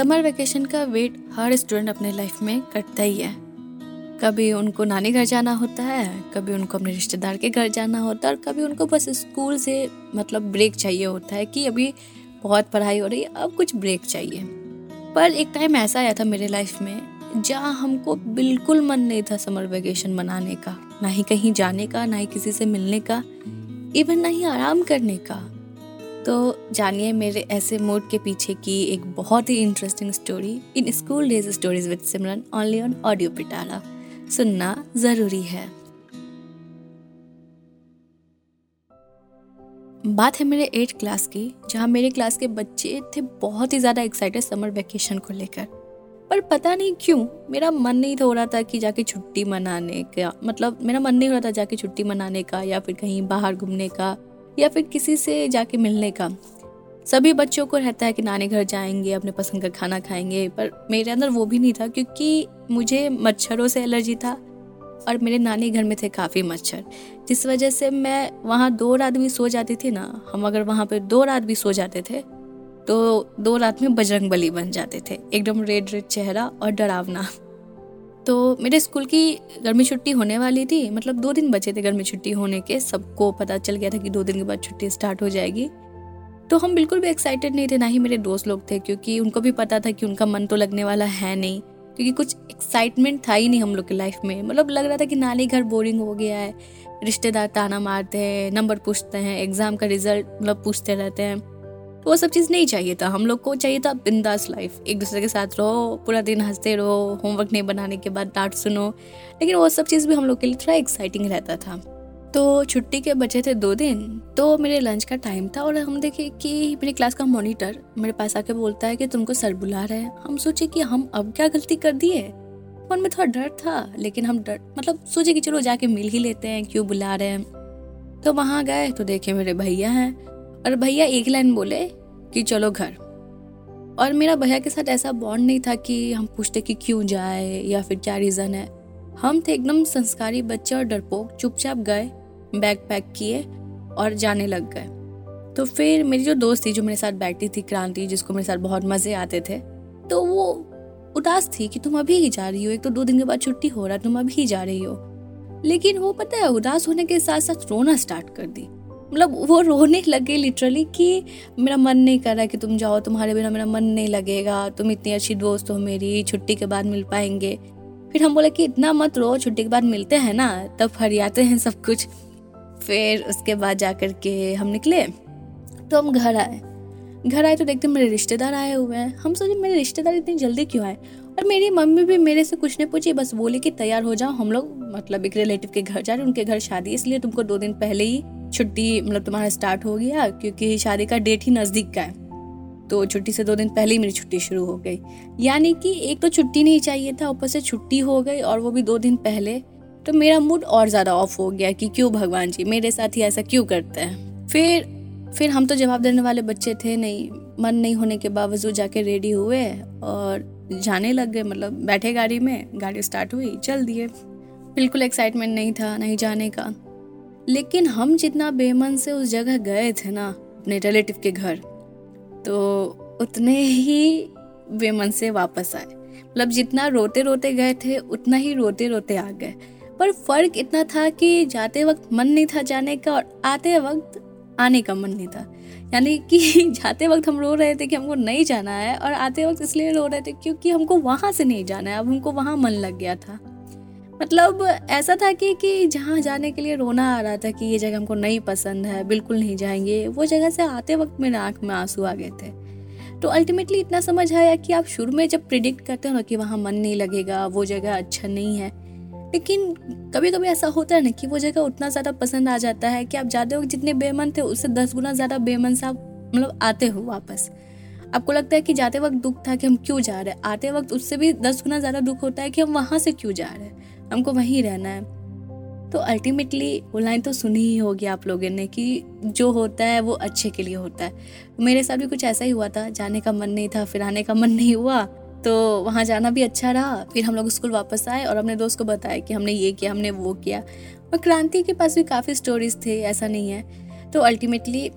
Summer vacation का wait हर student अपने लाइफ में करता ही है। कभी उनको नानी घर जाना होता है, कभी उनको अपने रिश्तेदार के घर जाना होता है, और कभी उनको बस स्कूल से मतलब ब्रेक चाहिए होता है कि अभी बहुत पढ़ाई हो रही है, अब कुछ ब्रेक चाहिए। पर एक टाइम ऐसा आया था मेरे लाइफ में, जहाँ हमको बिल्कुल मन नहीं था समर वेकेशन मनाने का, ना ही कहीं जाने का, ना ही किसी से मिलने का इवन ना ही आराम करने का। तो जानिए मेरे ऐसे मूड के पीछे की एक बहुत ही interesting story in school days stories with Simran only on audio Pitara सुनना ज़रूरी है। बात है मेरे एट क्लास की, जहाँ मेरे क्लास के बच्चे थे बहुत ही ज़्यादा एक्साइटेड समर वेकेशन को लेकर। पर पता नहीं क्यों, मेरा मन नहीं हो रहा था कि जाके छुट्टी मनाने का मतलब मेरा मन नहीं हो रहा था जाके छुट्टी मनाने का या फिर कहीं बाहर घूमने का। या फिर किसी से जाके मिलने का। सभी बच्चों को रहता है कि नानी घर जाएँगे, अपने पसंद का खाना खाएँगे, पर मेरे अंदर वो भी नहीं था क्योंकि मुझे मच्छरों से एलर्जी था और मेरे नानी घर में थे काफ़ी मच्छर। जिस वजह से मैं वहाँ दो रात भी सो जाती थी ना, हम अगर वहाँ पर दो रात भी सो जाते थे तो दो रात में बजरंग बली बन जाते थे। एकदम रेड रेड चेहरा और डरावना। तो मेरे स्कूल की गर्मी छुट्टी होने वाली थी मतलब दो दिन बचे थे गर्मी छुट्टी होने के, सबको पता चल गया था कि दो दिन के बाद छुट्टी स्टार्ट हो जाएगी। तो हम बिल्कुल भी एक्साइटेड नहीं थे, ना ही मेरे दोस्त लोग थे, क्योंकि उनको भी पता था कि उनका मन तो लगने वाला है नहीं, क्योंकि कुछ एक्साइटमेंट था ही नहीं हम लोग की लाइफ में। मतलब लग रहा था कि नानी घर बोरिंग हो गया है, रिश्तेदार ताना मारते हैं नंबर पूछते हैं एग्ज़ाम का रिज़ल्ट मतलब पूछते रहते हैं। तो वो सब चीज़ नहीं चाहिए था। हम लोग को चाहिए था बिंदास लाइफ एक दूसरे के साथ रहो, पूरा दिन हँसते रहो होमवर्क नहीं बनाने के बाद डांट सुनो। लेकिन वो सब चीज़ भी हम लोग के लिए थोड़ा एक्साइटिंग रहता था। तो छुट्टी के बचे थे दो दिन तो मेरे लंच का टाइम था और हम देखे कि मेरी क्लास का मॉनिटर मेरे पास आके बोलता है कि तुमको सर बुला रहे हैं। हम सोचे कि हम अब क्या गलती कर दिए? मन में थोड़ा डर था, लेकिन हम डर मतलब सोचे कि चलो जाके मिल ही लेते हैं, क्यों बुला रहे हैं। तो वहाँ गए तो देखे मेरे भैया हैं। और भैया एक लाइन बोले कि चलो घर। और मेरा भैया के साथ ऐसा बॉन्ड नहीं था कि हम पूछते कि क्यों जाए या फिर क्या रीज़न है। हम थे एकदम संस्कारी बच्चे और डरपोक, चुपचाप गए बैग पैक किए और जाने लग गए। तो फिर मेरी जो दोस्त थी जो मेरे साथ बैठती थी, क्रांति, जिसको मेरे साथ बहुत मज़े आते थे तो वो उदास थी कि तुम अभी ही जा रही हो। एक तो दो दिन के बाद छुट्टी हो रहा, तुम अभी ही जा रही हो। लेकिन वो पता है, उदास होने के साथ साथ रोना स्टार्ट कर दी। मतलब वो रोने लगे लिटरली कि मेरा मन नहीं कर रहा कि तुम जाओ, तुम्हारे बिना मेरा मन नहीं लगेगा, तुम इतनी अच्छी दोस्त हो मेरी, छुट्टी के बाद मिल पाएँगे। फिर हम बोले कि इतना मत रो, छुट्टी के बाद मिलते हैं ना, तब फरियाते हैं सब कुछ। फिर उसके बाद जा कर के हम निकले तो हम घर आए। घर आए तो देखते मेरे रिश्तेदार आए हुए हैं। हम सोचे, मेरे रिश्तेदार इतनी जल्दी क्यों आए? और मेरी मम्मी भी मेरे से कुछ नहीं पूछी, बस बोली कि तैयार हो जाओ, हम लोग मतलब एक रिलेटिव के घर जा रहे हैं, उनके घर शादी इसलिए तुमको दो दिन पहले ही छुट्टी मतलब तुम्हारा स्टार्ट हो गया क्योंकि शादी का डेट ही नज़दीक का है। तो छुट्टी से दो दिन पहले ही मेरी छुट्टी शुरू हो गई। यानी कि एक तो छुट्टी नहीं चाहिए था, ऊपर से छुट्टी हो गई और वो भी दो दिन पहले। तो मेरा मूड और ज़्यादा ऑफ़ हो गया कि क्यों भगवान जी, मेरे साथ ही ऐसा क्यों करते हैं? फिर फिर हम तो जवाब देने वाले बच्चे थे, नहीं, मन नहीं होने के बावजूद जाके रेडी हुए और जाने लग गए। मतलब बैठे गाड़ी में, गाड़ी स्टार्ट हुई, चल दिए। बिल्कुल एक्साइटमेंट नहीं था, नहीं जाने का। लेकिन हम जितना बेमन से उस जगह गए थे ना, अपने रिलेटिव के घर तो उतने ही बेमन से वापस आए। मतलब जितना रोते रोते गए थे, उतना ही रोते रोते आ गए। पर फ़र्क इतना था कि जाते वक्त मन नहीं था जाने का और आते वक्त आने का मन नहीं था। यानी कि जाते वक्त हम रो रहे थे कि हमको नहीं जाना है और आते वक्त इसलिए रो रहे थे क्योंकि हमको वहाँ से नहीं जाना है, अब हमको वहाँ मन लग गया था। मतलब ऐसा था कि कि जहाँ जाने के लिए रोना आ रहा था कि ये जगह हमको नहीं पसंद है, बिल्कुल नहीं जाएँगे, वो जगह से आते वक्त मेरे आँख में आँसू आ गए थे। तो अल्टीमेटली इतना समझ आया कि आप शुरू में जब प्रिडिक्ट करते हो ना कि वहाँ मन नहीं लगेगा, वो जगह अच्छा नहीं है, लेकिन कभी कभी ऐसा होता है ना कि वो जगह उतना ज़्यादा पसंद आ जाता है कि आप जाते हो, जितने बेमन थे उससे दस गुना ज़्यादा बेमन से आप मतलब आते हो वापस। आपको लगता है कि जाते वक्त दुख था कि हम क्यों जा रहे हैं, आते वक्त उससे भी दस गुना ज़्यादा दुख होता है कि हम वहाँ से क्यों जा रहे हैं। हमको वहीं रहना है। तो अल्टीमेटली वो लाइन तो सुनी ही होगी आप लोगों ने कि जो होता है, वो अच्छे के लिए होता है। मेरे साथ भी कुछ ऐसा ही हुआ था, जाने का मन नहीं था, फिर आने का मन नहीं हुआ तो वहाँ जाना भी अच्छा रहा। फिर हम लोग स्कूल वापस आए और अपने दोस्त को बताया कि हमने ये किया, हमने वो किया। और क्रांति के पास भी काफ़ी स्टोरीज थे, ऐसा नहीं है। तो अल्टीमेटली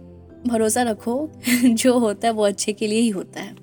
भरोसा रखो, जो होता है, वो अच्छे के लिए ही होता है।